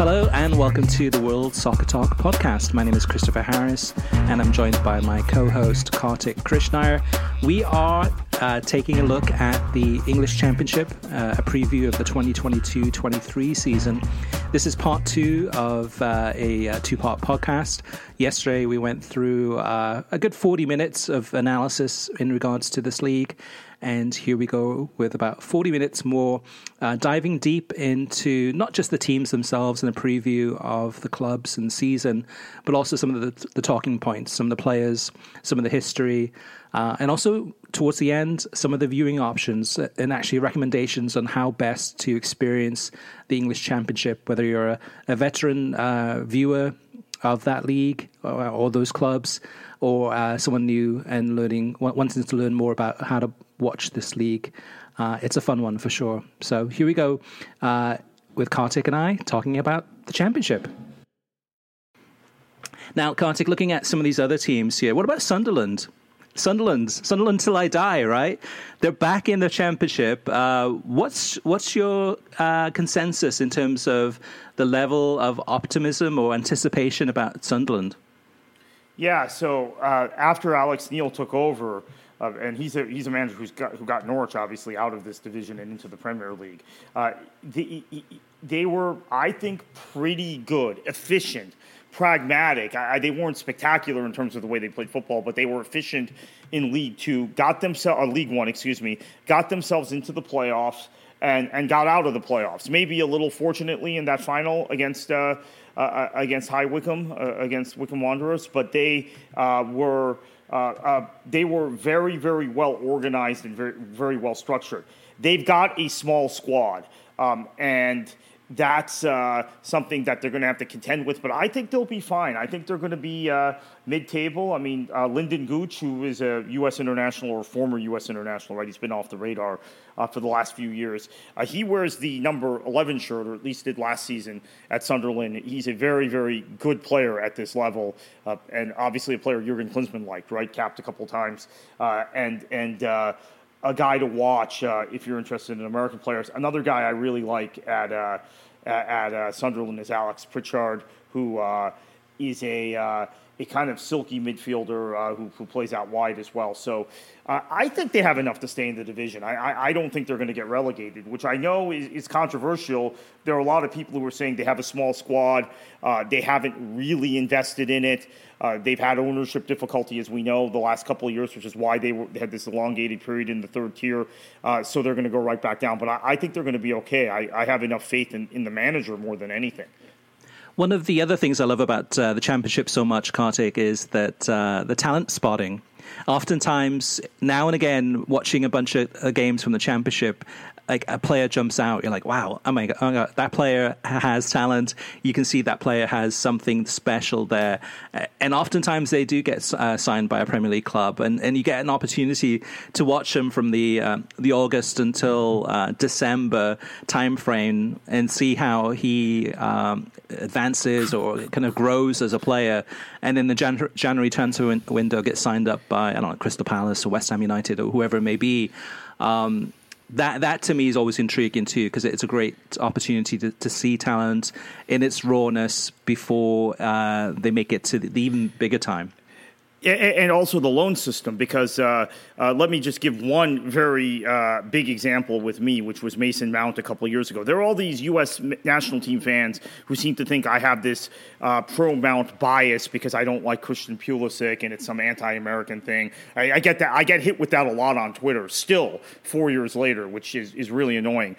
Hello and welcome to the World Soccer Talk podcast. My name is Christopher Harris and I'm joined by my co host Kartik Krishnaiyer. We are uh, taking a look at the English Championship, uh, a preview of the 2022 23 season. This is part two of uh, a, a two part podcast. Yesterday, we went through uh, a good 40 minutes of analysis in regards to this league. And here we go with about 40 minutes more, uh, diving deep into not just the teams themselves and a preview of the clubs and season, but also some of the, the talking points, some of the players, some of the history, uh, and also towards the end, some of the viewing options and actually recommendations on how best to experience the English Championship, whether you're a, a veteran uh, viewer of that league or, or those clubs, or uh, someone new and learning wanting to learn more about how to watch this league. Uh, it's a fun one for sure. So here we go uh, with Kartik and I talking about the championship. Now, Kartik, looking at some of these other teams here, what about Sunderland? Sunderland, Sunderland till I die, right? They're back in the championship. Uh, what's what's your uh, consensus in terms of the level of optimism or anticipation about Sunderland? Yeah, so uh, after Alex Neil took over, uh, and he's a he's a manager who's got who got Norwich obviously out of this division and into the Premier League. Uh, the, they were, I think, pretty good, efficient, pragmatic. I, they weren't spectacular in terms of the way they played football, but they were efficient in League Two. Got themselves, uh, League One, excuse me, got themselves into the playoffs and and got out of the playoffs. Maybe a little fortunately in that final against. Uh, uh, against High Wycombe, uh, against Wycombe Wanderers, but they uh, were uh, uh, they were very, very well organized and very, very well structured. They've got a small squad, um, and that's uh, something that they're going to have to contend with. But I think they'll be fine. I think they're going to be uh, mid-table. I mean, uh, Lynden Gooch, who is a U.S. international or former U.S. international, right? He's been off the radar uh, for the last few years. Uh, he wears the number 11 shirt, or at least did last season at Sunderland. He's a very, very good player at this level, uh, and obviously a player Jurgen Klinsmann liked, right? Capped a couple times, and and a guy to watch uh, if you're interested in American players. Another guy I really like at uh, at, uh, Sunderland is Alex Pritchard, who uh, is a uh, a kind of silky midfielder uh, who, who plays out wide as well. So uh, I think they have enough to stay in the division. I, I, I don't think they're going to get relegated, which I know is, is, controversial. There are a lot of people who are saying they have a small squad, uh, they haven't really invested in it. Uh, they've had ownership difficulty, as we know, the last couple of years, which is why they, were, they had this elongated period in the third tier. Uh, so they're going to go right back down. But I, I think they're going to be okay. I, have enough faith in, in the manager more than anything. One of the other things I love about uh, the championship so much, Kartik, is that uh, the talent spotting. Oftentimes, now and again, watching a bunch of uh, games from the championship, like a player jumps out, you're like, wow, oh my, god, oh my god, that player has talent. You can see that player has something special there, and oftentimes they do get uh, signed by a Premier League club, and, and you get an opportunity to watch them from the uh, the August until uh, December timeframe and see how he um, advances or kind of grows as a player, and then the Jan- January transfer win- window gets signed up by I don't know Crystal Palace or West Ham United or whoever it may be. Um, that that to me is always intriguing too because it's a great opportunity to, to see talent in its rawness before uh, they make it to the, the even bigger time and also the loan system, because uh, uh, let me just give one very uh, big example with me, which was Mason Mount a couple years ago. There are all these U.S. national team fans who seem to think I have this uh, pro Mount bias because I don't like Christian Pulisic and it's some anti-American thing. I, I, get that. I get hit with that a lot on Twitter. Still, four years later, which is is really annoying.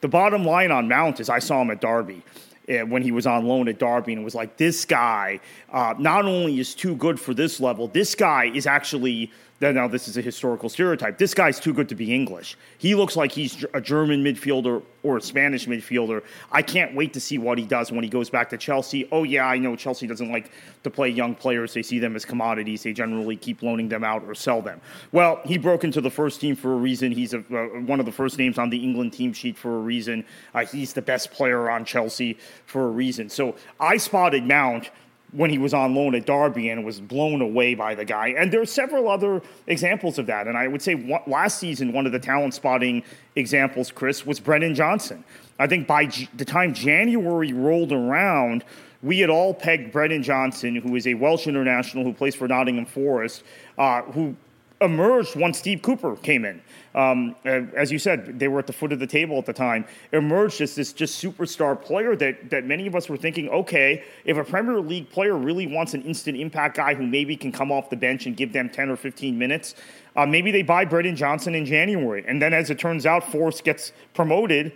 The bottom line on Mount is I saw him at Derby when he was on loan at Derby and was like, this guy uh, not only is too good for this level, this guy is actually now this is a historical stereotype. This guy's too good to be English. He looks like he's a German midfielder or a Spanish midfielder. I can't wait to see what he does when he goes back to Chelsea. Oh yeah, I know Chelsea doesn't like to play young players. They see them as commodities. They generally keep loaning them out or sell them. Well, he broke into the first team for a reason. He's a, uh, one of the first names on the England team sheet for a reason. Uh, he's the best player on Chelsea for a reason. So I spotted Mount when he was on loan at Derby and was blown away by the guy. And there are several other examples of that. And I would say last season, one of the talent spotting examples, Chris, was Brennan Johnson. I think by G- the time January rolled around, we had all pegged Brennan Johnson, who is a Welsh international who plays for Nottingham Forest, uh, who emerged once Steve Cooper came in. Um, as you said, they were at the foot of the table at the time. Emerged as this just superstar player that that many of us were thinking, okay, if a Premier League player really wants an instant impact guy who maybe can come off the bench and give them ten or fifteen minutes, uh, maybe they buy Brennan Johnson in January. And then, as it turns out, Force gets promoted.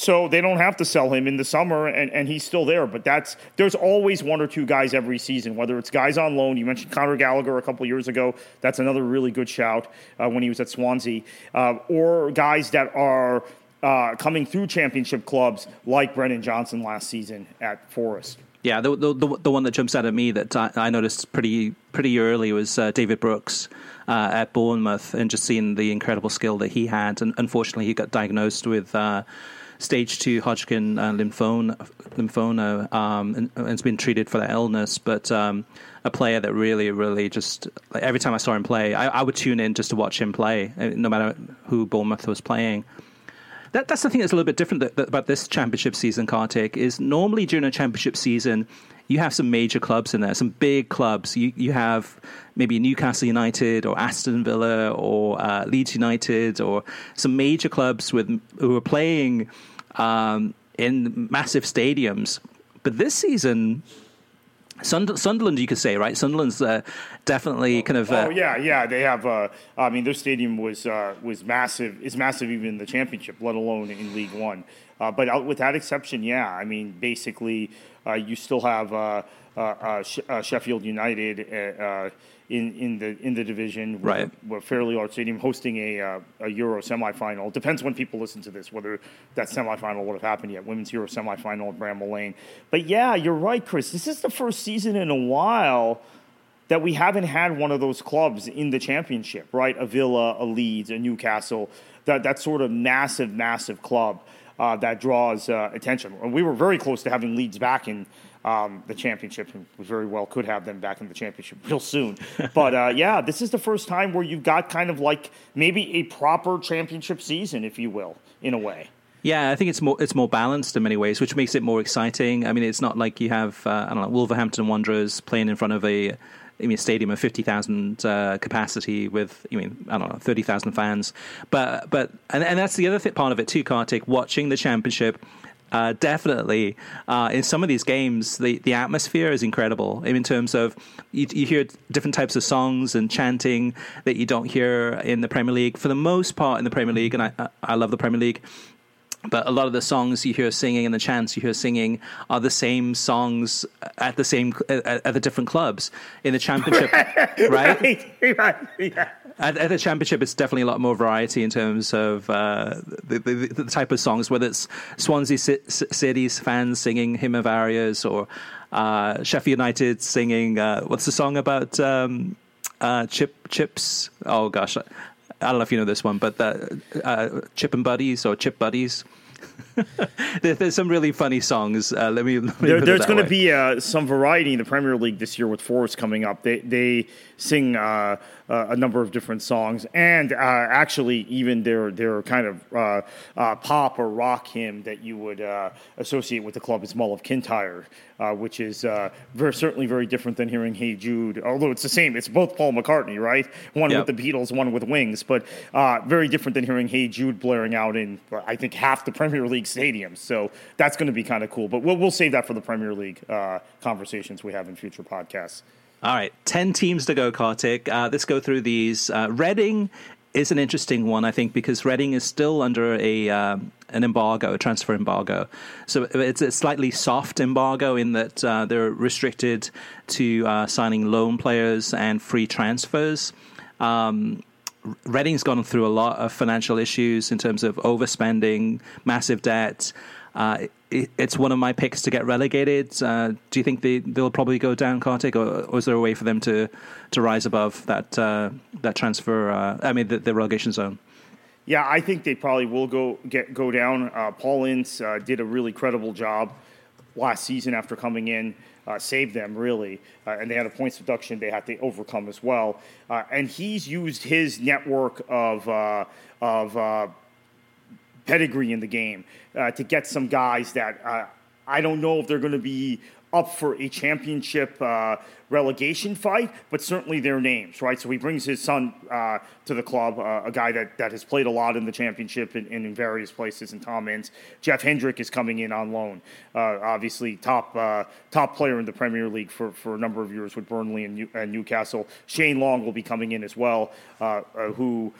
So they don't have to sell him in the summer, and, and he's still there. But that's there's always one or two guys every season, whether it's guys on loan. You mentioned Conor Gallagher a couple years ago. That's another really good shout uh, when he was at Swansea, uh, or guys that are uh, coming through championship clubs like Brennan Johnson last season at Forest. Yeah, the, the, the the one that jumps out at me that I, I noticed pretty pretty early was uh, David Brooks uh, at Bournemouth, and just seeing the incredible skill that he had. And unfortunately, he got diagnosed with uh, stage two Hodgkin uh, lymphoma, lymphoma um, and, and, has been treated for that illness. But um, a player that really, really just like, every time I saw him play, I, I, would tune in just to watch him play, uh, no matter who Bournemouth was playing. That, that's the thing that's a little bit different that, that, about this championship season, Kartik, is normally during a championship season, you have some major clubs in there, some big clubs. You you have maybe Newcastle United or Aston Villa or uh, Leeds United or some major clubs with who are playing um, in massive stadiums. But this season, Sund- Sunderland, you could say, right? Sunderland's uh, definitely kind of. Uh, oh yeah, yeah. They have. Uh, I mean, their stadium was uh, was massive. Is massive even in the championship, let alone in League One. Uh, but with that exception, yeah. I mean, basically, uh, you still have Sheffield United in, in the in the division. Right. We're fairly large stadium hosting a uh, a Euro semifinal. It depends when people listen to this whether that semifinal would have happened yet. Women's Euro semifinal at Bramall Lane. But yeah, you're right, Chris. This is the first season in a while that we haven't had one of those clubs in the championship, right? A Villa, a Leeds, a Newcastle. That that sort of massive, massive club uh, that draws uh, attention. And we were very close to having Leeds back in um, the championship, we very well could have them back in the championship real soon. but uh, yeah, this is the first time where you've got kind of like maybe a proper championship season, if you will, in a way. Yeah, I think it's more it's more balanced in many ways, which makes it more exciting. I mean, it's not like you have uh, I don't know Wolverhampton Wanderers playing in front of a I mean, stadium of fifty thousand uh, capacity with, I mean, I don't know, thirty thousand fans. But but and, and that's the other th- part of it too, Kartik. Watching the championship uh, definitely, uh, in some of these games, the, the atmosphere is incredible in terms of you, you, hear different types of songs and chanting that you don't hear in the Premier League. For the most part, in the Premier League, and I, I love the Premier League, but a lot of the songs you hear singing and the chants you hear singing are the same songs at the same at, at the different clubs in the championship, right? right? right. Yeah. At, at, the championship, it's definitely a lot more variety in terms of uh, the, the, the, type of songs, whether it's Swansea City's fans singing Hymns and Arias or uh, Sheffield United singing, uh, what's the song about um, uh, Chip Chips? Oh, gosh. I don't know if you know this one, but the, uh, Chip and Buddies or Chip Buddies. there, there's some really funny songs. Uh, let me. Let me there, there's going to be uh, some variety in the Premier League this year with Forest coming up. They they sing uh, uh, a number of different songs, and uh, actually even their their kind of uh, uh, pop or rock hymn that you would uh, associate with the club is Mull of Kintyre, which is very, certainly very different than hearing Hey Jude. Although it's the same, it's both Paul McCartney, right? One yep. with the Beatles, one with Wings, but very different than hearing Hey Jude blaring out in I think half the Premier League stadiums. So that's going to be kind of cool. But we'll we'll save that for the Premier League conversations we have in future podcasts. All right, 10 teams to go, Kartik. Uh, let's go through these. Uh, Reading is an interesting one, I think, because Reading is still under a um, an embargo, a transfer embargo. So it's a slightly soft embargo in that uh, they're restricted to uh, signing loan players and free transfers. Um, Reading's gone through a lot of financial issues in terms of overspending, massive debt. Uh, it, it's one of my picks to get relegated. Uh, do you think they they'll probably go down, Kartik, or, or, is there a way for them to to rise above that uh, that transfer? Uh, I mean, the, the, relegation zone. Yeah, I think they probably will go get go down. Uh, Paul Ince did a really credible job last season after coming in. Uh, saved them really, uh, and they had a points deduction they had to overcome as well. Uh, and he's used his network of of pedigree in the game uh, to get some guys that uh, I don't know if they're going to be up for a championship uh, relegation fight, but certainly their names, right? So he brings his son uh, to the club, uh, a guy that, that has played a lot in the championship and, and in various places. And Tom Ince, Jeff Hendrick is coming in on loan. Uh, obviously, top uh, top player in the Premier League for, for a number of years with Burnley and, New, and Newcastle. Shane Long will be coming in as well, uh, who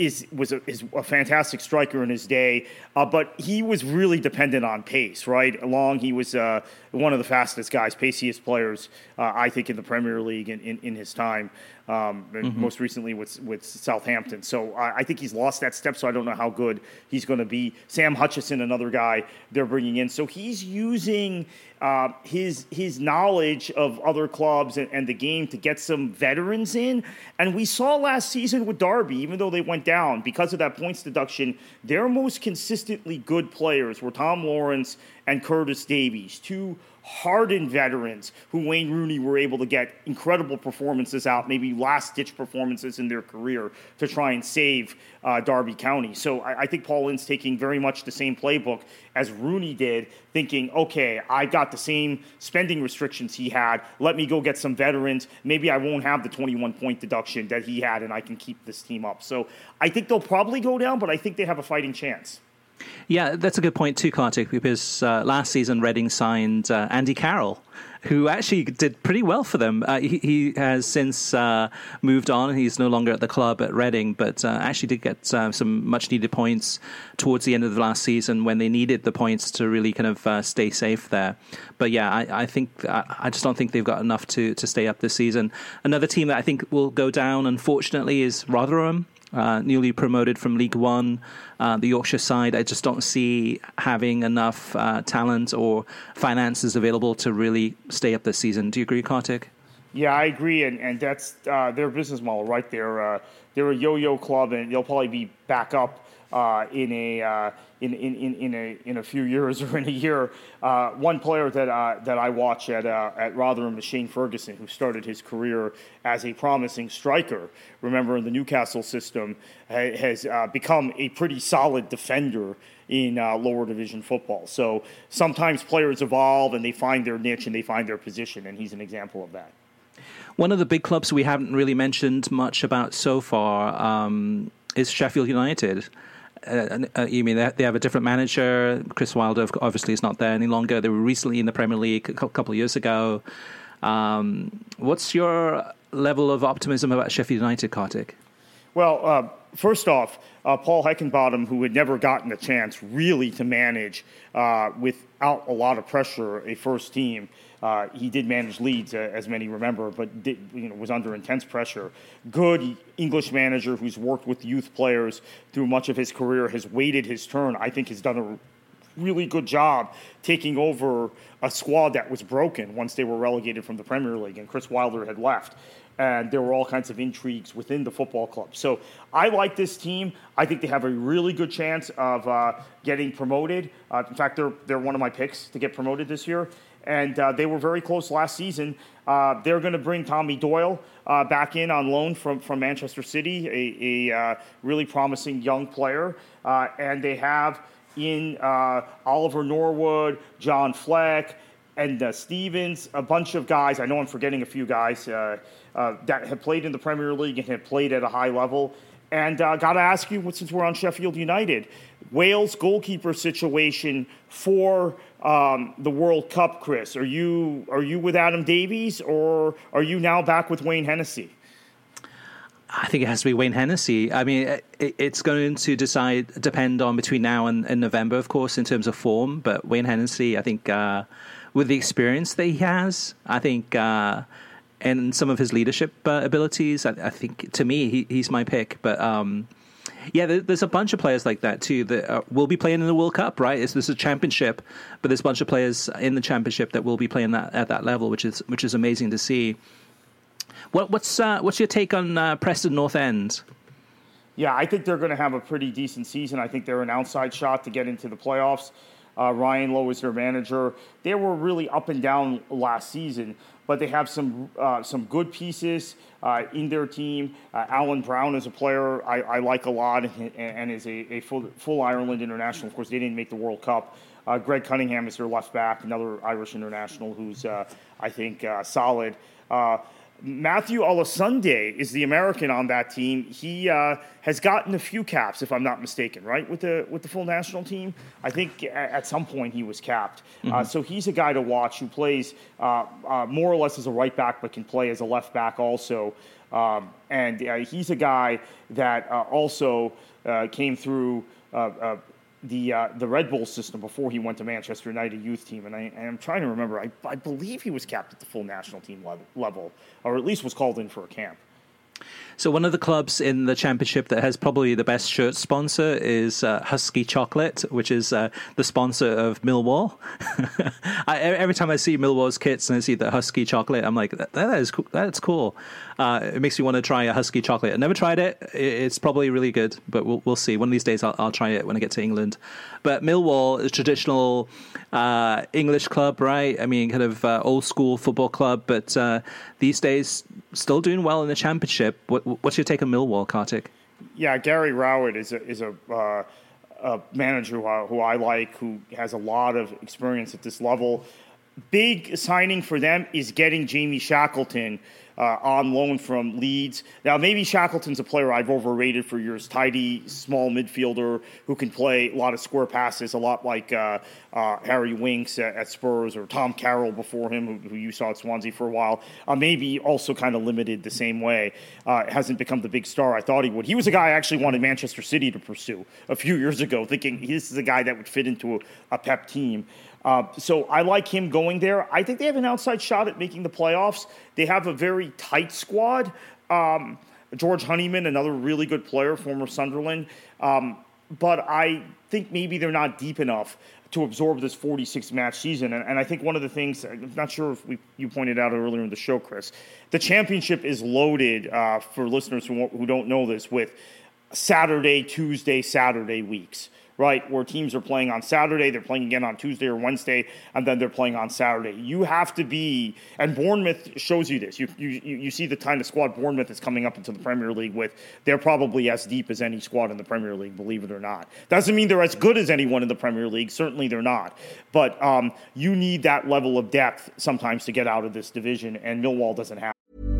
is was a, is a fantastic striker in his day, uh, but he was really dependent on pace. Right, along he was uh, one of the fastest guys, paciest players, uh, I think, in the Premier League in, in, in his time um, mm-hmm. most recently with with Southampton. So I, I, think he's lost that step. So I don't know how good he's going to be. Sam Hutchinson, another guy they're bringing in. So he's using uh, his his knowledge of other clubs and, and, the game to get some veterans in. And we saw last season with Derby, even though they went down because of that points deduction, their most consistently good players were Tom Lawrence and Curtis Davies, two hardened veterans who Wayne Rooney were able to get incredible performances out, maybe last ditch performances in their career to try and save uh, Derby County. So I, I, think Paul Ince taking very much the same playbook as Rooney did, thinking, okay, I got the same spending restrictions he had. Let me go get some veterans. Maybe I won't have the 21 point deduction that he had, and I can keep this team up. So I think they'll probably go down, but I think they have a fighting chance. Yeah, that's a good point too, Kartik, because uh, last season Reading signed uh, Andy Carroll, who actually did pretty well for them. Uh, he, he, has since uh, moved on. He's no longer at the club at Reading, but uh, actually did get uh, some much needed points towards the end of the last season when they needed the points to really kind of stay safe there. But yeah, I, I think I just don't think they've got enough to, to stay up this season. Another team that I think will go down, unfortunately, is Rotherham uh, newly promoted from League One. Uh, the Yorkshire side, I just don't see having enough uh, talent or finances available to really stay up this season. Do you agree, Kartik? Yeah, I agree, and and that's uh, their business model, right? They're uh, they're a yo-yo club, and they'll probably be back up uh, in a uh, in, in, in, a in a few years or in a year. Uh, one player that uh, that I watch at uh, at Rotherham is Shane Ferguson, who started his career as a promising striker. Remember, in the Newcastle system, ha- has uh, become a pretty solid defender in lower division football. So sometimes players evolve and they find their niche and they find their position, and he's an example of that. One of the big clubs we haven't really mentioned much about so far um, is Sheffield United. Uh, uh, you mean they have a different manager? Chris Wilder obviously is not there any longer. They were recently in the Premier League a couple of years ago. Um, what's your level of optimism about Sheffield United, Kartik? Well, uh, first off, uh, Paul Heckingbottom, who had never gotten a chance really to manage uh, without a lot of pressure a first team, Uh, he did manage Leeds, uh, as many remember, but did, you know, was under intense pressure. Good English manager who's worked with youth players through much of his career, has waited his turn. I think has done a really good job taking over a squad that was broken once they were relegated from the Premier League and Chris Wilder had left. And there were all kinds of intrigues within the football club. So I like this team. I think they have a really good chance of uh, getting promoted. Uh, in fact, they're, they're one of my picks to get promoted this year. And uh, they were very close last season. Uh, they're going to bring Tommy Doyle uh, back in on loan from, from Manchester City, a, a uh, really promising young player. and they have in uh, Oliver Norwood, John Fleck, and uh, Stevens, a bunch of guys. I know I'm forgetting a few guys uh, uh that have played in the Premier League and have played at a high level. And uh, got to ask you, since we're on Sheffield United, Wales goalkeeper situation for um, the World Cup, Chris. Are you are you with Adam Davies or are you now back with Wayne Hennessy? I think it has to be Wayne Hennessy. I mean, it, it's going to decide depend on between now and, and, November, of course, in terms of form. But Wayne Hennessy, I think, uh, with the experience that he has, I think, uh, and some of his leadership uh, abilities, I, I, think to me, he, he's my pick. But um, yeah, there, there's a bunch of players like that too that uh, will be playing in the World Cup, right? It's, this is a championship, but there's a bunch of players in the championship that will be playing that at that level, which is which is amazing to see. What, what's uh, what's your take on uh, Preston North End? Yeah, I think they're going to have a pretty decent season. I think they're an outside shot to get into the playoffs. Uh, Ryan Lowe is their manager. They were really up and down last season, but they have some uh, some good pieces uh, in their team. Uh, Alan Browne is a player I, I like a lot and, and is a, a, full, full Ireland international. Of course, they didn't make the World Cup. Uh, Greg Cunningham is their left back, another Irish international who's uh, I think solid. Matthew Olosunde is the American on that team. He uh, has gotten a few caps, if I'm not mistaken, right, with the with the full national team. I think at some point he was capped. Uh, mm-hmm. Uh, so he's a guy to watch who plays uh, uh, more or less as a right back, but can play as a left back also. Um, and uh, he's a guy that also came through the uh, the Red Bull system before he went to Manchester United youth team, and I, am trying to remember. I, I believe he was capped at the full national team level, level, or at least was called in for a camp. So one of the clubs in the championship that has probably the best shirt sponsor is uh, Huski Chocolate, which is uh, the sponsor of Millwall. I, every time I see Millwall's kits and I see the Huski Chocolate, I'm like, that, that is cool. that's cool. Uh, it makes me want to try a Huski Chocolate. I never tried it. It's probably really good, but we'll, we'll see. One of these days, I'll, I'll try it when I get to England. But Millwall is a traditional uh, English club, right? I mean, kind of uh, old school football club, but uh, these days still doing well in the championship. What, what's your take on Millwall, Kartik? Yeah, Gary Rowett is a is a, uh, a manager who I, who I like, who has a lot of experience at this level. Big signing for them is getting Jamie Shackleton uh, on loan from Leeds. Now, maybe Shackleton's a player I've overrated for years. Tidy, small midfielder who can play a lot of square passes, a lot like uh, uh, Harry Winks at, at, Spurs or Tom Carroll before him, who, who, you saw at Swansea for a while. Uh, maybe also kind of limited the same way. Uh, hasn't become the big star I thought he would. He was a guy I actually wanted Manchester City to pursue a few years ago, thinking this is a guy that would fit into a, a Pep team. Uh, so I like him going there. I think they have an outside shot at making the playoffs. They have a very tight squad. Um, George Honeyman, another really good player, former Sunderland. Um, but I think maybe they're not deep enough to absorb this 46 match season. And, and, I think one of the things, I'm not sure if we, you pointed out earlier in the show, Chris, the championship is loaded uh, for listeners who, who don't know this with Saturday, Tuesday, Saturday weeks right? Where teams are playing on Saturday, they're playing again on Tuesday or Wednesday, and then they're playing on Saturday. You have to be, and Bournemouth shows you this. You you you see the kind of squad Bournemouth is coming up into the Premier League with. They're probably as deep as any squad in the Premier League, believe it or not. Doesn't mean they're as good as anyone in the Premier League. Certainly they're not. But um, you need that level of depth sometimes to get out of this division, and Millwall doesn't have.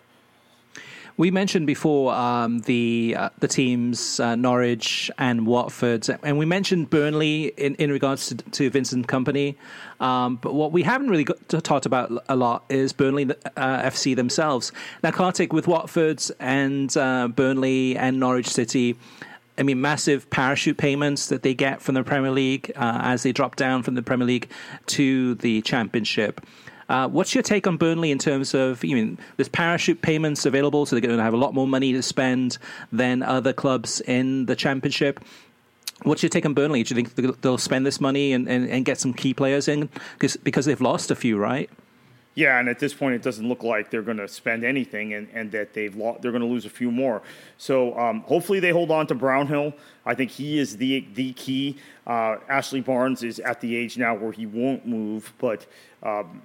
We mentioned before um, the uh, the teams uh, Norwich and Watford, and we mentioned Burnley in, in regards to, to Vincent Kompany. Um, but what we haven't really talked about a lot is Burnley uh, FC themselves. Now, Kartik with Watford and uh, Burnley and Norwich City. I mean, massive parachute payments that they get from the Premier League uh, as they drop down from the Premier League to the Championship. Uh, what's your take on Burnley in terms of, you mean, there's parachute payments available, so they're going to have a lot more money to spend than other clubs in the Championship. What's your take on Burnley? Do you think they'll spend this money and, and, and get some key players in? Because because they've lost a few, right? Yeah, and at this point, it doesn't look like they're going to spend anything, and, and that they've lo- they're going to lose a few more. So um, hopefully, they hold on to Brownhill. I think he is the the key. Uh, Ashley Barnes is at the age now where he won't move, but um,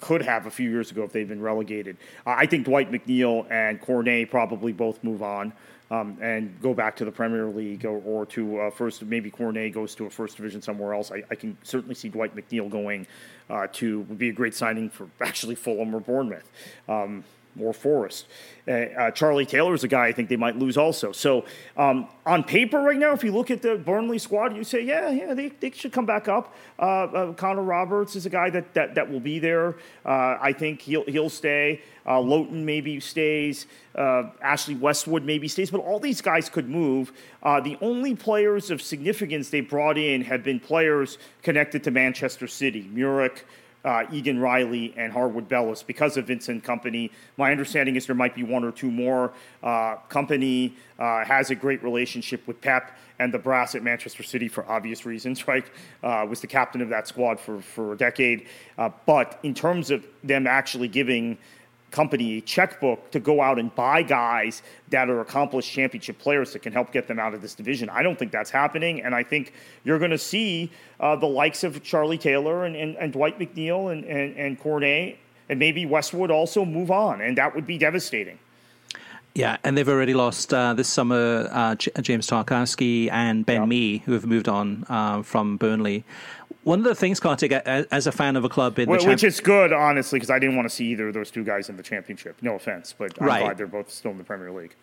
could have a few years ago if they'd been relegated. Uh, I think Dwight McNeil and Cornet probably both move on. Um, and go back to the Premier League or, or to first, maybe Cornet goes to a first division somewhere else. I, I can certainly see Dwight McNeil going uh, to would be a great signing for actually Fulham or Bournemouth. Um, or Forest. Uh, uh, Charlie Taylor is a guy I think they might lose also. So um, on paper right now, if you look at the Burnley squad, you say, yeah, yeah, they, they should come back up. Uh, uh Connor Roberts is a guy that, that, that will be there. Uh, I think he'll, he'll stay. Uh, Lowton maybe stays. Ashley Westwood maybe stays. But all these guys could move. the only players of significance they brought in have been players connected to Manchester City. Muric, uh, Egan Riley and Harwood Bellis because of Vincent Kompany. My understanding is there might be one or two more. Uh, Kompany uh, has a great relationship with Pep and the brass at Manchester City for obvious reasons, right? Uh, was the captain of that squad for, for a decade. Uh, but in terms of them actually giving Kompany a checkbook to go out and buy guys that are accomplished championship players that can help get them out of this division. I don't think that's happening, and I think you're going to see uh, the likes of Charlie Taylor and, and, and Dwight McNeil and, and, and Cornet and maybe Westwood also move on, and that would be devastating. Yeah, and they've already lost uh, this summer uh, James Tarkowski and Ben Mee, who have moved on uh, from Burnley one of the things, Kartik, as a fan of a club in which, the which is good, honestly, because I didn't want to see either of those two guys in the championship. No offense, but I'm right. glad they're both still in the Premier League.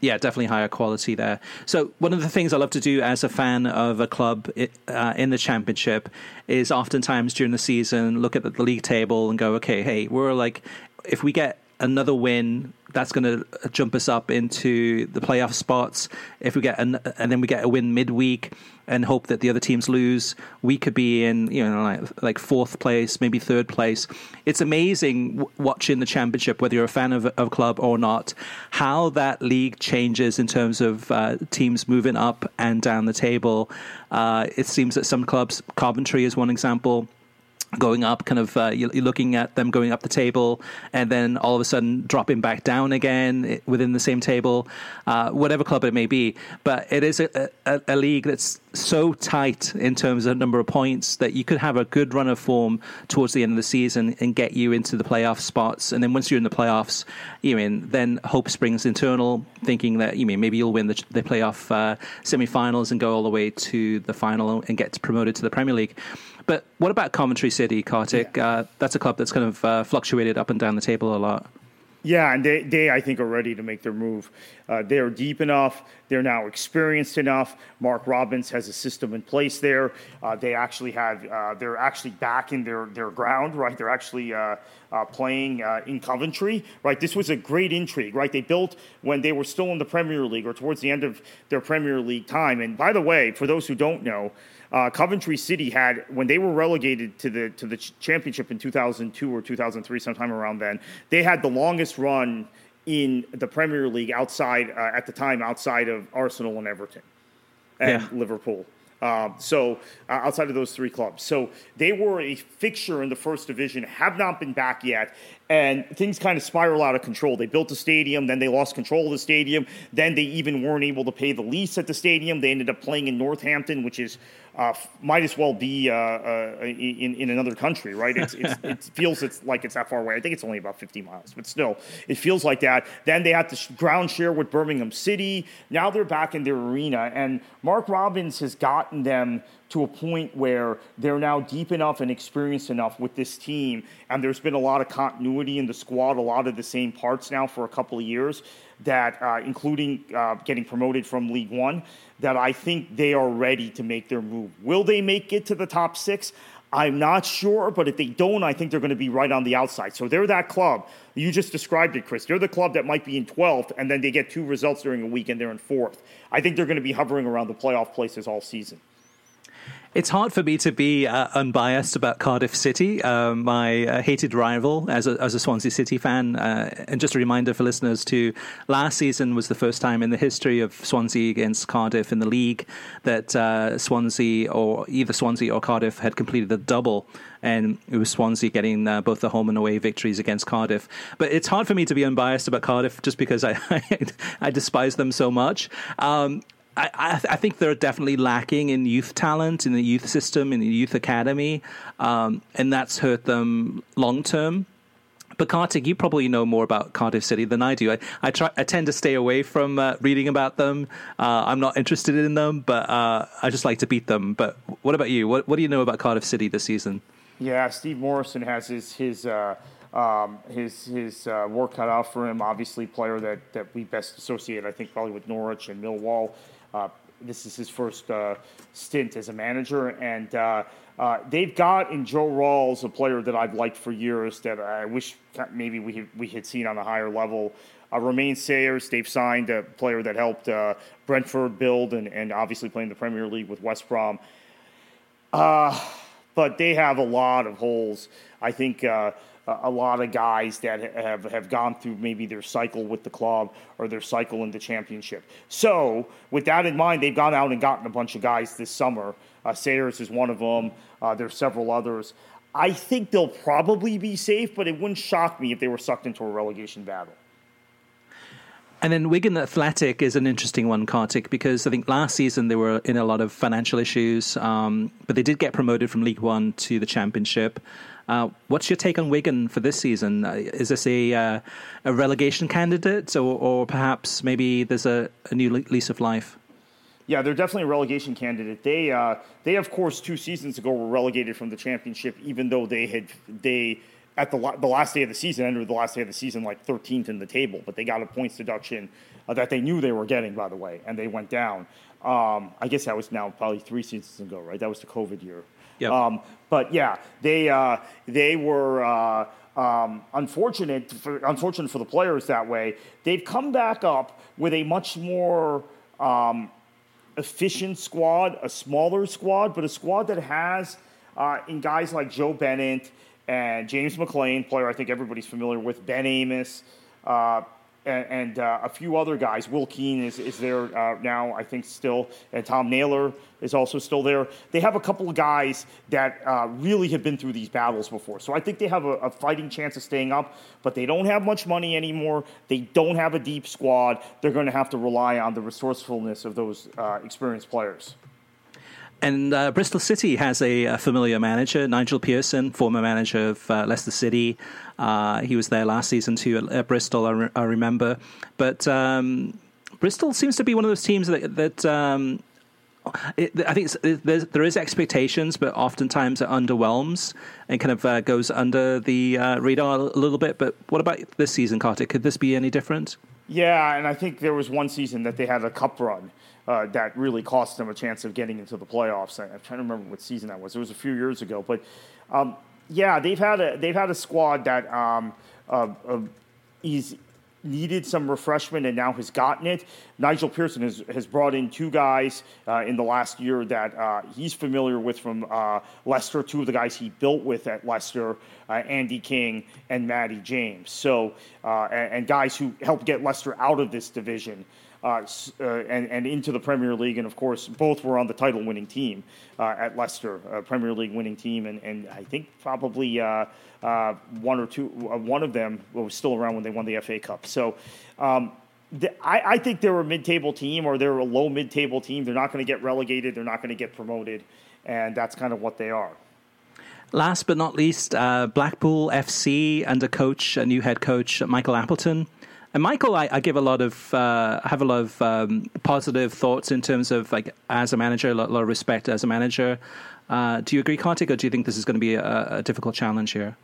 Yeah, definitely higher quality there. So one of the things I love to do as a fan of a club uh, in the championship is oftentimes during the season look at the league table and go, okay, hey, we're like, if we get another win that's going to jump us up into the playoff spots. If we get an, and then we get a win midweek and hope that the other teams lose, we could be in you know like, like fourth place, maybe third place. It's amazing w- watching the championship, whether you're a fan of, of a club or not, how that league changes in terms of uh, teams moving up and down the table. Uh, it seems that some clubs, Coventry is one example going up, kind of uh, you're looking at them going up the table, and then all of a sudden dropping back down again within the same table, uh, whatever club it may be. But it is a, a, a, league that's so tight in terms of number of points that you could have a good run of form towards the end of the season and get you into the playoff spots. And then once you're in the playoffs, you mean then hope springs internal, thinking that you mean maybe you'll win the, the playoff uh, semi-finals and go all the way to the final and get promoted to the Premier League. But what about Coventry City, Kartik? Yeah. Uh, that's a club that's kind of uh, fluctuated up and down the table a lot. Yeah, and they, they I think are ready to make their move. Uh, they're deep enough. They're now experienced enough. Mark Robins has a system in place there. Uh, they actually have. Uh, they're actually back in their their ground, right? They're actually uh, uh, playing uh, in Coventry, right? This was a great intrigue, right? They built when they were still in the Premier League or towards the end of their Premier League time. And by the way, for those who don't know. Uh, Coventry City had when they were relegated to the to the championship in 2002 or 2003, sometime around then. They had the longest run in the Premier League outside uh, at the time outside of Arsenal and Everton and yeah. Liverpool. Um, so uh, outside of those three clubs, so they were a fixture in the first division, have not been back yet, and things kind of spiral out of control. They built a stadium, then they lost control of the stadium, then they even weren't able to pay the lease at the stadium. They ended up playing in Northampton, which is uh, might as well be uh, uh, in, in another country, right? It's, it's, it feels it's like it's that far away. I think it's only about 50 miles, but still, it feels like that. Then they had to ground share with Birmingham City. Now they're back in their arena, and Mark Robins has gotten them to a point where they're now deep enough and experienced enough with this team, and there's been a lot of continuity in the squad, a lot of the same parts now for a couple of years, that uh, including uh, getting promoted from League One, that I think they are ready to make their move. Will they make it to the top six? I'm not sure, but if they don't, I think they're going to be right on the outside. So they're that club. You just described it, Chris. They're the club that might be in 12th, and then they get two results during a week and they're in fourth. I think they're going to be hovering around the playoff places all season. It's hard for me to be uh, unbiased about Cardiff City, uh, my uh, hated rival as a, as a Swansea City fan. Uh, and just a reminder for listeners too, last season was the first time in the history of Swansea against Cardiff in the league that uh, Swansea or either Swansea or Cardiff had completed a double and it was Swansea getting uh, both the home and away victories against Cardiff. But it's hard for me to be unbiased about Cardiff just because I I, I despise them so much. Um, I, I, think they're definitely lacking in youth talent in the youth system in the youth academy, um, and that's hurt them long term. But Kartik, you probably know more about Cardiff City than I do. I, I try, I tend to stay away from uh, reading about them. Uh, I'm not interested in them, but uh, I just like to beat them. But what about you? What, what do you know about Cardiff City this season? Yeah, Steve Morison has his his uh, um, his his uh, work cut out for him. Obviously, player that that we best associate, I think, probably with Norwich and Millwall. Uh, this is his first uh, stint as a manager, and uh, they've got in Joe Ralls a player that I've liked for years that I wish maybe we we had seen on a higher level. Uh, Romaine Sawyers, they've signed a player that helped uh, Brentford build and, and obviously playing the Premier League with West Brom. Uh, but they have a lot of holes. I think uh, a lot of guys that have, have gone through maybe their cycle with the club or their cycle in the championship. So, with that in mind, they've gone out and gotten a bunch of guys this summer. Uh, Sawyers is one of them. Uh, there's several others. I think they'll probably be safe, but it wouldn't shock me if they were sucked into a relegation battle. And then Wigan Athletic is an interesting one, Kartik, because I think last season they were in a lot of financial issues, um, but they did get promoted from League One to the Championship. Uh, what's your take on Wigan for this season? Uh, is this a uh, a relegation candidate, or, or perhaps maybe there's a, a, new lease of life? Yeah, they're definitely a relegation candidate. They uh, they of course two seasons ago were relegated from the championship, even though they had they at the the last day of the season entered the last day of the season like 13th in the table, but they got a points deduction uh, that they knew they were getting, by the way, and they went down. Um, I guess that was now probably three seasons ago, right? That was the COVID year. Yep. Um, but yeah, they uh, they were uh, um, unfortunate for, unfortunate for the players that way. They've come back up with a much more um, efficient squad, a smaller squad, but a squad that has uh, in guys like Joe Bennett and James McClean, player I think everybody's familiar with, Ben Amos. And, and uh, a few other guys. Will Keane is, is there uh, now, I think, still, and Tom Naylor is also still there. They have a couple of guys that uh, really have been through these battles before. So I think they have a, a, fighting chance of staying up, but they don't have much money anymore. They don't have a deep squad. They're going to have to rely on the resourcefulness of those uh, experienced players. And uh, Bristol City has a, a, familiar manager, Nigel Pearson, former manager of uh, Leicester City. Uh, he was there last season too at, at Bristol, I, re- I, remember. But um, Bristol seems to be one of those teams that, that um, it, I think it, there is expectations, but oftentimes it underwhelms and kind of uh, goes under the uh, radar a little bit. But what about this season, Kartik? Could this be any different? Yeah, and I think there was one season that they had a cup run uh, that really cost them a chance of getting into the playoffs. I'm trying to remember what season that was. It was a few years ago, but um, yeah, they've had a they've had a squad that um, uh, uh, is needed some refreshment and now has gotten it. Nigel Pearson has, has brought in two guys uh, in the last year that uh, he's familiar with from uh, Leicester, two of the guys he built with at Leicester, uh, Andy King and Matty James. So, uh, and, and, guys who helped get Leicester out of this division uh, uh, and, and into the Premier League. And of course, both were on the title winning team uh, at Leicester, a Premier League winning team. And, and I think probably uh, one or two, one of them was still around when they won the FA Cup. So um, the, I, I, think they're a mid table team or they're a low mid table team. They're not going to get relegated, they're not going to get promoted. And that's kind of what they are. Last but not least, Blackpool FC under coach, a new head coach, Michael Appleton. And Michael, I, I give a lot of uh, have a lot of um, positive thoughts in terms of like as a manager, a lot, a lot of respect as a manager. Uh, do you agree, Kartik, or do you think this is going to be a, a difficult challenge here?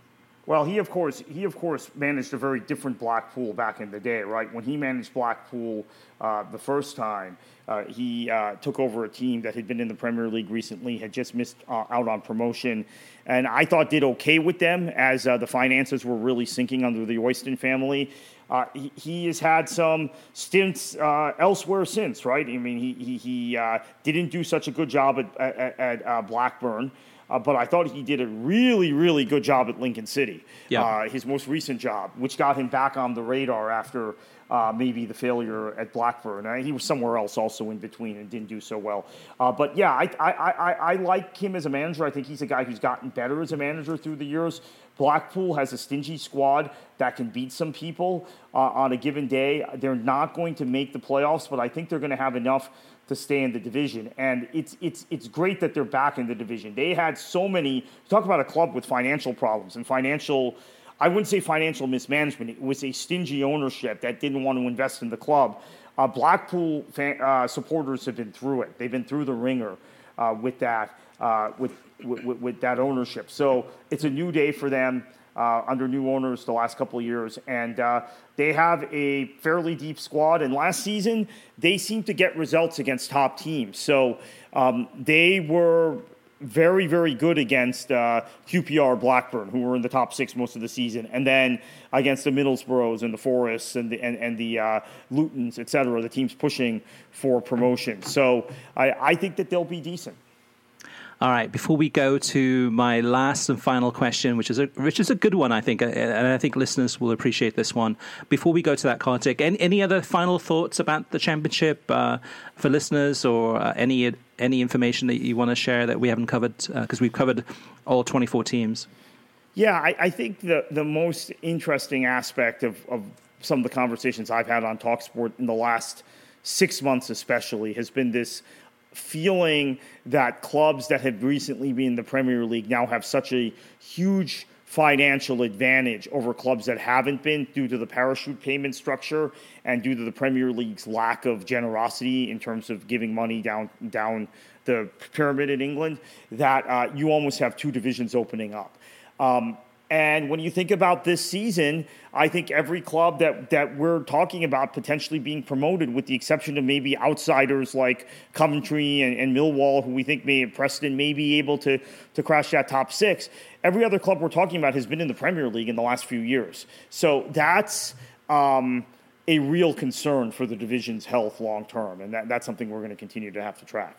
Well, he of course he of course managed a very different Blackpool back in the day, right? When he managed Blackpool uh, the first time, uh, he uh, took over a team that had been in the Premier League recently, had just missed uh, out on promotion, and I thought did okay with them as uh, the finances were really sinking under the Oyston family. Uh, he, he, has had some stints uh, elsewhere since, right? I mean, he, he, he uh, didn't do such a good job at, at, at uh, Blackburn. Uh, but I thought he did a really, really good job at Lincoln City. Yeah. Uh, his most recent job, which got him back on the radar after maybe the failure at Blackburn. he was somewhere else also in between and didn't do so well. but yeah, I, I, I, I like him as a manager. I think he's a guy who's gotten better as a manager through the years. Blackpool has a stingy squad that can beat some people uh, on a given day. They're not going to make the playoffs, but I think they're going to have enough to stay in the division. And it's it's it's great that they're back in the division. They had so many. Talk about a club with financial problems and financial. I wouldn't say financial mismanagement. It was a stingy ownership that didn't want to invest in the club. Uh, Blackpool fan, uh, supporters have been through it. They've been through the ringer uh, with that. Uh, with with, with, that ownership. So it's a new day for them uh, under new owners the last couple of years. And uh, they have a fairly deep squad. And last season, they seemed to get results against top teams. So um, they were very, very good against uh, QPR Blackburn, who were in the top six most of the season, and then against the Middlesbroughs and the Forests and the, and, and the uh, Lutons, et cetera, the teams pushing for promotion. So I, I think that they'll be decent. All right. Before we go to my last and final question, which is a which is a good one, I think, and I think listeners will appreciate this one. Before we go to that, Kartik, any, any other final thoughts about the championship uh, for listeners, or uh, any any information that you want to share that we haven't covered? Because uh, we've covered all twenty four teams. Yeah, I, I, think the the most interesting aspect of, of some of the conversations I've had on Talksport in the last six months, especially, has been this feeling that clubs that have recently been in the Premier League now have such a huge financial advantage over clubs that haven't been due to the parachute payment structure and due to the Premier League's lack of generosity in terms of giving money down down the pyramid in England that uh, you almost have two divisions opening up. Um, and when you think about this season, I think every club that, that we're talking about potentially being promoted, with the exception of maybe outsiders like Coventry and, and Millwall, who we think may Preston may be able to, to crash that top six, every other club we're talking about has been in the Premier League in the last few years. So that's um, a real concern for the division's health long term. And that, that's something we're going to continue to have to track.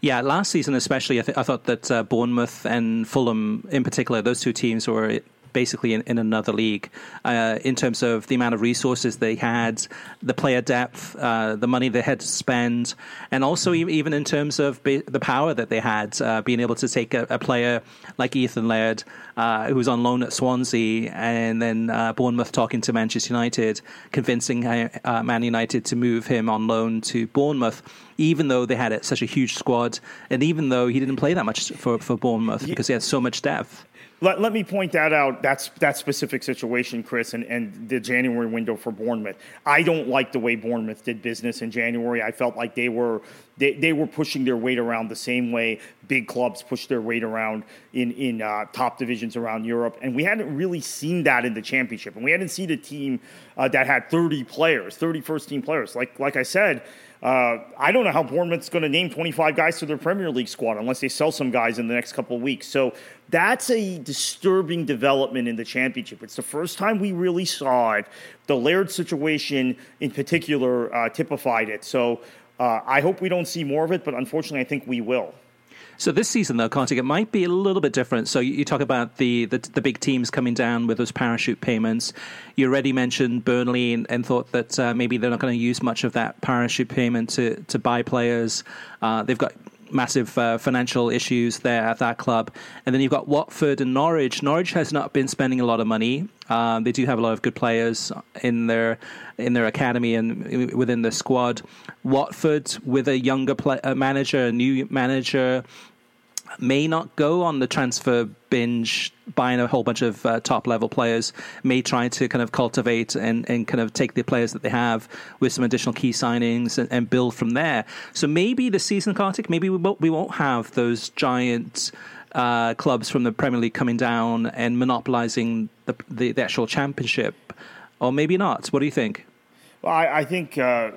Yeah, last season especially, I, th- I thought that uh, Bournemouth and Fulham, in particular, those two teams were basically in, in another league uh, in terms of the amount of resources they had, the player depth, uh, the money they had to spend, and also even in terms of the power that they had, uh, being able to take a, a player like Ethan Laird, uh, who was on loan at Swansea, and then uh, Bournemouth talking to Manchester United, convincing uh, Man United to move him on loan to Bournemouth even though they had such a huge squad, and even though he didn't play that much for, for Bournemouth because he had so much depth. Let, let me point that out. That's that specific situation, Chris, and, and the January window for Bournemouth. I don't like the way Bournemouth did business in January. I felt like they were they, they were pushing their weight around the same way big clubs push their weight around in in uh, top divisions around Europe, and we hadn't really seen that in the championship, and we hadn't seen a team uh, that had 30 players, 30 first team players. Like like I said. Uh, I don't know how Bournemouth's going to name 25 guys to their Premier League squad unless they sell some guys in the next couple of weeks. So that's a disturbing development in the championship. It's the first time we really saw it. The Laird situation, in particular, uh, typified it. So uh, I hope we don't see more of it, but unfortunately, I think we will. So this season, though, Kartik, it might be a little bit different. So you, talk about the, the, the big teams coming down with those parachute payments. You already mentioned Burnley and, and thought that uh, maybe they're not going to use much of that parachute payment to to buy players. Uh, they've got massive uh, financial issues there at that club. And then you've got Watford and Norwich. Norwich has not been spending a lot of money. Um, they do have a lot of good players in their in their academy and within the squad. Watford with a younger play, manager, a new manager, may not go on the transfer binge, buying a whole bunch of uh, top level players, may try to kind of cultivate and, and kind of take the players that they have with some additional key signings and, and build from there. So maybe the season, Kartik, maybe we won't, we won't have those giant. Uh, clubs from the Premier League coming down and monopolizing the, the, the actual championship, or maybe not. What do you think? Well, I, I think uh,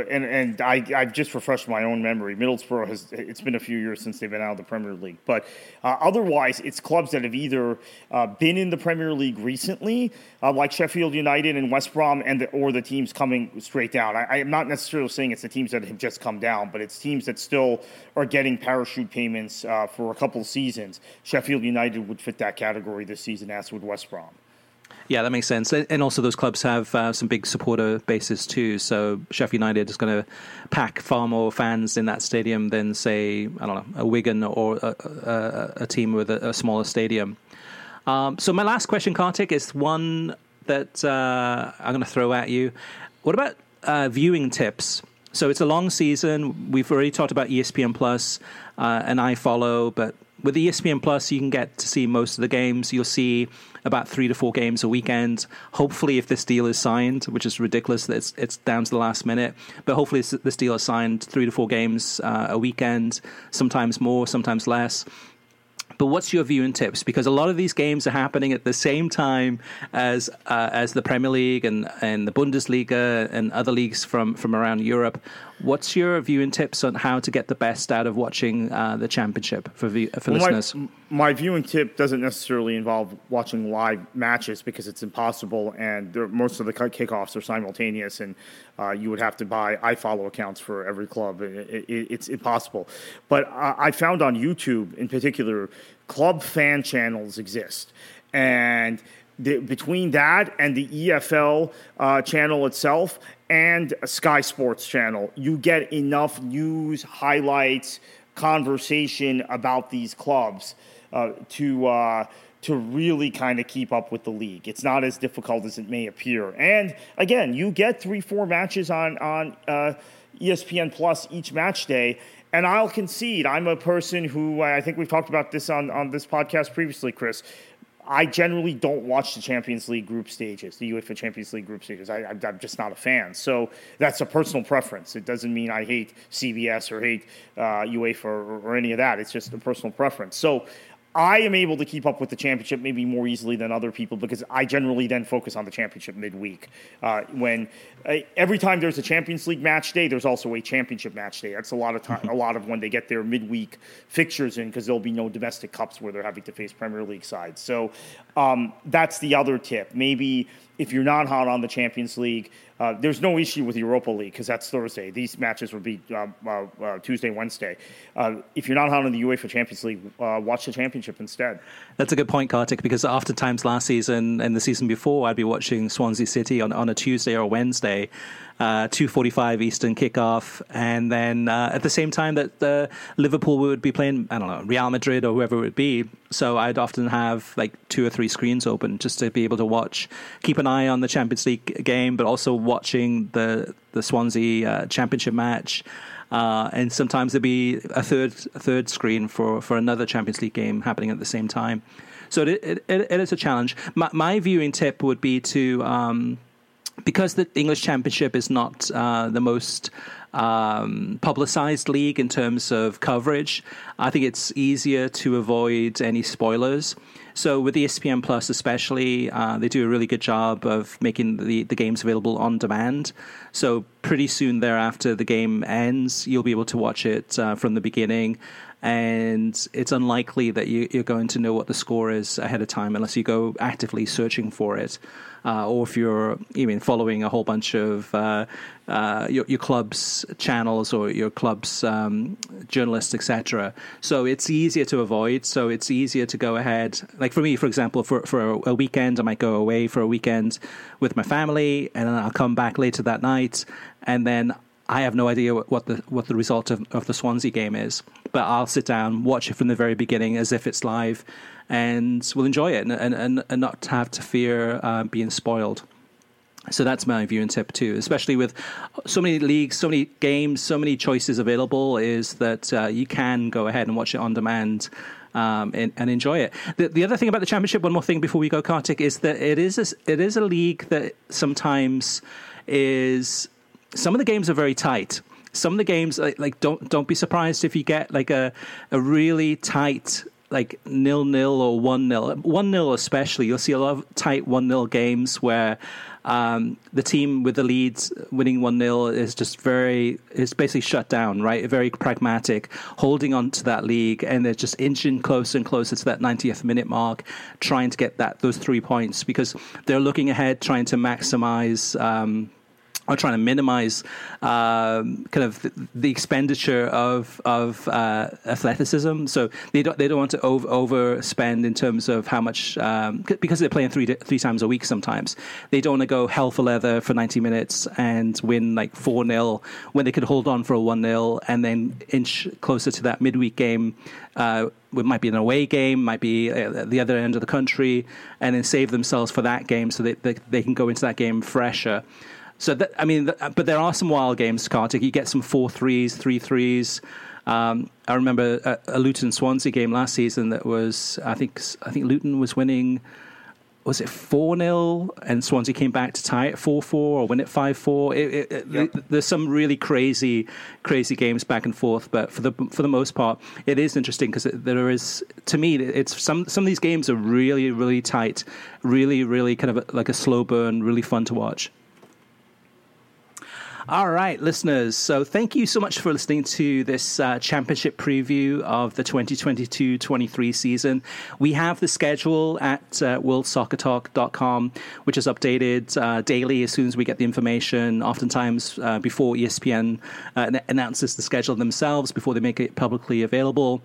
and and I I've just refreshed my own memory. Middlesbrough has it's been a few years since they've been out of the Premier League, but uh, otherwise it's clubs that have either uh, been in the Premier League recently, uh, like Sheffield United and West Brom, and the, or the teams coming straight down. I, am not necessarily saying it's the teams that have just come down, but it's teams that still are getting parachute payments uh, for a couple seasons. Sheffield United would fit that category this season, as would West Brom. Yeah, that makes sense. And also, those clubs have uh, some big supporter bases too. So Sheffield United is going to pack far more fans in that stadium than, say, I don't know, a Wigan or a, a, a team with a, a, smaller stadium. Um, so my last question, Kartik, is one that uh, I'm going to throw at you. What about uh, viewing tips? So it's a long season. We've already talked about ESPN Plus uh, and iFollow, but with ESPN Plus, you can get to see most of the games. You'll see about three to four games a weekend. Hopefully, if this deal is signed, which is ridiculous that it's, it's down to the last minute, but hopefully this deal is signed three to four games uh, a weekend, sometimes more, sometimes less. But what's your viewing tips? Because a lot of these games are happening at the same time as uh, as the Premier League and, and the Bundesliga and other leagues from, from around Europe. What's your viewing tips on how to get the best out of watching uh, the championship for for well, listeners? My, my, viewing tip doesn't necessarily involve watching live matches because it's impossible, and most of the kickoffs are simultaneous, and uh, you would have to buy iFollow accounts for every club. It, it, it's impossible. But I found on YouTube, in particular, club fan channels exist, and the, between that and the EFL uh, channel itself and Sky Sports channel, you get enough news, highlights, conversation about these clubs uh, to uh, to really kind of keep up with the league. It's not as difficult as it may appear. And again, you get three, four matches on on uh, ESPN Plus each match day. And I'll concede, I'm a person who I think we've talked about this on, on this podcast previously, Chris. I generally don't watch the Champions League group stages, the UEFA Champions League group stages. I, am just not a fan. So that's a personal preference. It doesn't mean I hate CBS or hate uh, UEFA or, or, any of that. It's just a personal preference. So I am able to keep up with the championship maybe more easily than other people because I generally then focus on the championship midweek. Uh, when uh, every time there's a Champions League match day, there's also a championship match day. That's a lot of time, mm-hmm. a lot of when they get their midweek fixtures in because there'll be no domestic cups where they're having to face Premier League sides. So um, that's the other tip. Maybe if you're not hot on the Champions League, uh, there's no issue with Europa League because that's Thursday. These matches will be uh, uh, uh Tuesday, Wednesday. Uh, if you're not hot on the UEFA Champions League, uh, watch the Championship instead. That's a good point, Kartik, because oftentimes last season and the season before, I'd be watching Swansea City on, on a Tuesday or Wednesday uh, 2.45 Eastern kickoff. And then uh, at the same time that uh, Liverpool would be playing, I don't know, Real Madrid or whoever it would be. So I'd often have like two or three screens open just to be able to watch, keep an eye on the Champions League game, but also watching the, the Swansea uh, championship match. Uh, and sometimes there'd be a third a third screen for, for another Champions League game happening at the same time. So it, it, it is a challenge. My, my viewing tip would be to um, because the English Championship is not uh, the most um, publicized league in terms of coverage, I think it's easier to avoid any spoilers. So with the ESPN Plus, especially, uh, they do a really good job of making the, the games available on demand. So pretty soon thereafter, the game ends, you'll be able to watch it uh, from the beginning and it's unlikely that you, are going to know what the score is ahead of time unless you go actively searching for it uh, or if you're even following a whole bunch of uh, uh, your, your, club's channels or your club's um, journalists, etc. So it's easier to avoid. So it's easier to go ahead. Like for me, for example, for for a weekend, I might go away for a weekend with my family, and then I'll come back later that night, and then I have no idea what, the what the result of, of the Swansea game is, but I'll sit down, watch it from the very beginning as if it's live, and will enjoy it and, and, and not have to fear uh, being spoiled. So that's my view viewing tip too, especially with so many leagues, so many games, so many choices available. Is that uh, you can go ahead and watch it on demand um, and, and, enjoy it. The, the, other thing about the championship, one more thing before we go, Kartik, is that it is a, it is a league that sometimes is some of the games are very tight. Some of the games, like, like don't don't be surprised if you get like a a really tight like nil nil or one nil. One nil especially, you'll see a lot of tight one nil games where um, the team with the leads winning one 0 is just very is basically shut down, right? Very pragmatic, holding on to that league, and they're just inching closer and closer to that 90th minute mark, trying to get that those three points because they're looking ahead, trying to maximize. Um, are trying to minimize um, kind of the, the, expenditure of of uh, athleticism. So they don't they don't want to over, overspend in terms of how much um, because they're playing three three times a week. Sometimes they don't want to go hell for leather for ninety minutes and win like four 0 when they could hold on for a one 0 and then inch closer to that midweek game. Uh, it might be an away game, might be at uh, the other end of the country, and then save themselves for that game so that they, they can go into that game fresher. So that, I mean, but there are some wild games, Kartik. You get some four threes, three threes. Um, I remember a, a, Luton Swansea game last season that was, I think, I think Luton was winning. Was it four 0 and Swansea came back to tie it four four or win it five four? Yep. There's some really crazy, crazy games back and forth, but for the for the most part, it is interesting because there is, to me, it's some some of these games are really really tight, really really kind of like a slow burn, really fun to watch. All right, listeners. So thank you so much for listening to this uh, championship preview of the 2022 23 season. We have the schedule at uh, worldsoccertalk.com, which is updated uh, daily as soon as we get the information, oftentimes uh, before ESPN uh, announces the schedule themselves, before they make it publicly available.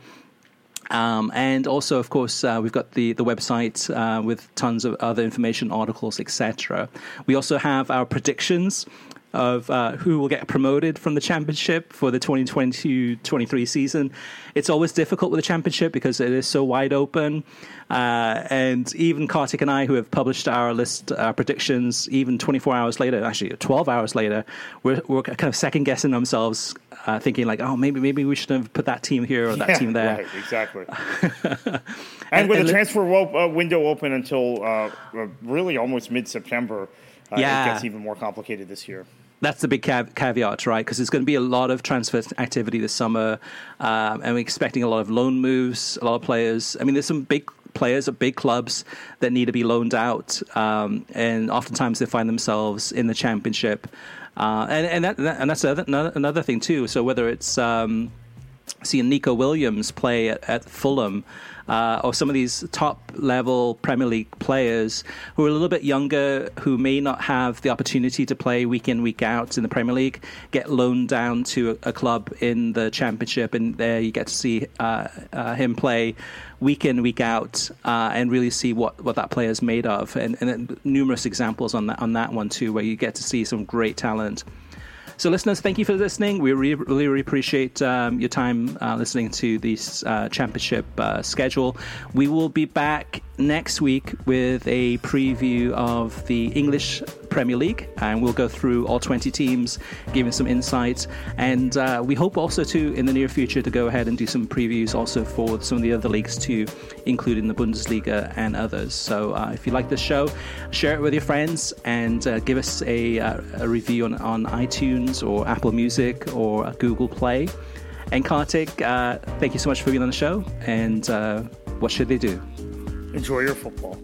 Um, and also, of course, uh, we've got the the website uh, with tons of other information, articles, etc. We also have our predictions of uh, who will get promoted from the championship for the 2022-23 season. It's always difficult with the championship because it is so wide open. Uh, and even Kartik and I, who have published our list, our predictions, even 24 hours later, actually 12 hours later, we're, we're kind of second guessing themselves, uh, thinking like, oh, maybe maybe we should have put that team here or that yeah, team there. Right, exactly. and, and, with and the transfer wo- uh, window open until uh, uh, really almost mid-September, yeah. it gets even more complicated this year that's the big caveat, right? Because there's going to be a lot of transfer activity this summer, um, and we're expecting a lot of loan moves, a lot of players. I mean, there's some big players at big clubs that need to be loaned out, um, and oftentimes they find themselves in the championship, uh, and and, that, and that's another, another thing too. So whether it's um, seeing Neco Williams play at, at Fulham uh, or some of these top level Premier League players who are a little bit younger, who may not have the opportunity to play week in, week out in the Premier League, get loaned down to a, a club in the Championship, and there you get to see uh, uh, him play week in, week out, uh, and really see what, what that player is made of. And, and numerous examples on that on that one too, where you get to see some great talent. So, listeners, thank you for listening. We really, really, appreciate um, your time uh, listening to this uh, championship uh, schedule. We will be back next week with a preview of the English Premier League, and we'll go through all 20 teams, giving some insights. And uh, we hope also to, in the near future, to go ahead and do some previews also for some of the other leagues too, including the Bundesliga and others. So uh, if you like this show, share it with your friends and uh, give us a, uh, a review on, on iTunes or Apple Music or Google Play. And Kartik, uh, thank you so much for being on the show. And uh, what should they do? Enjoy your football.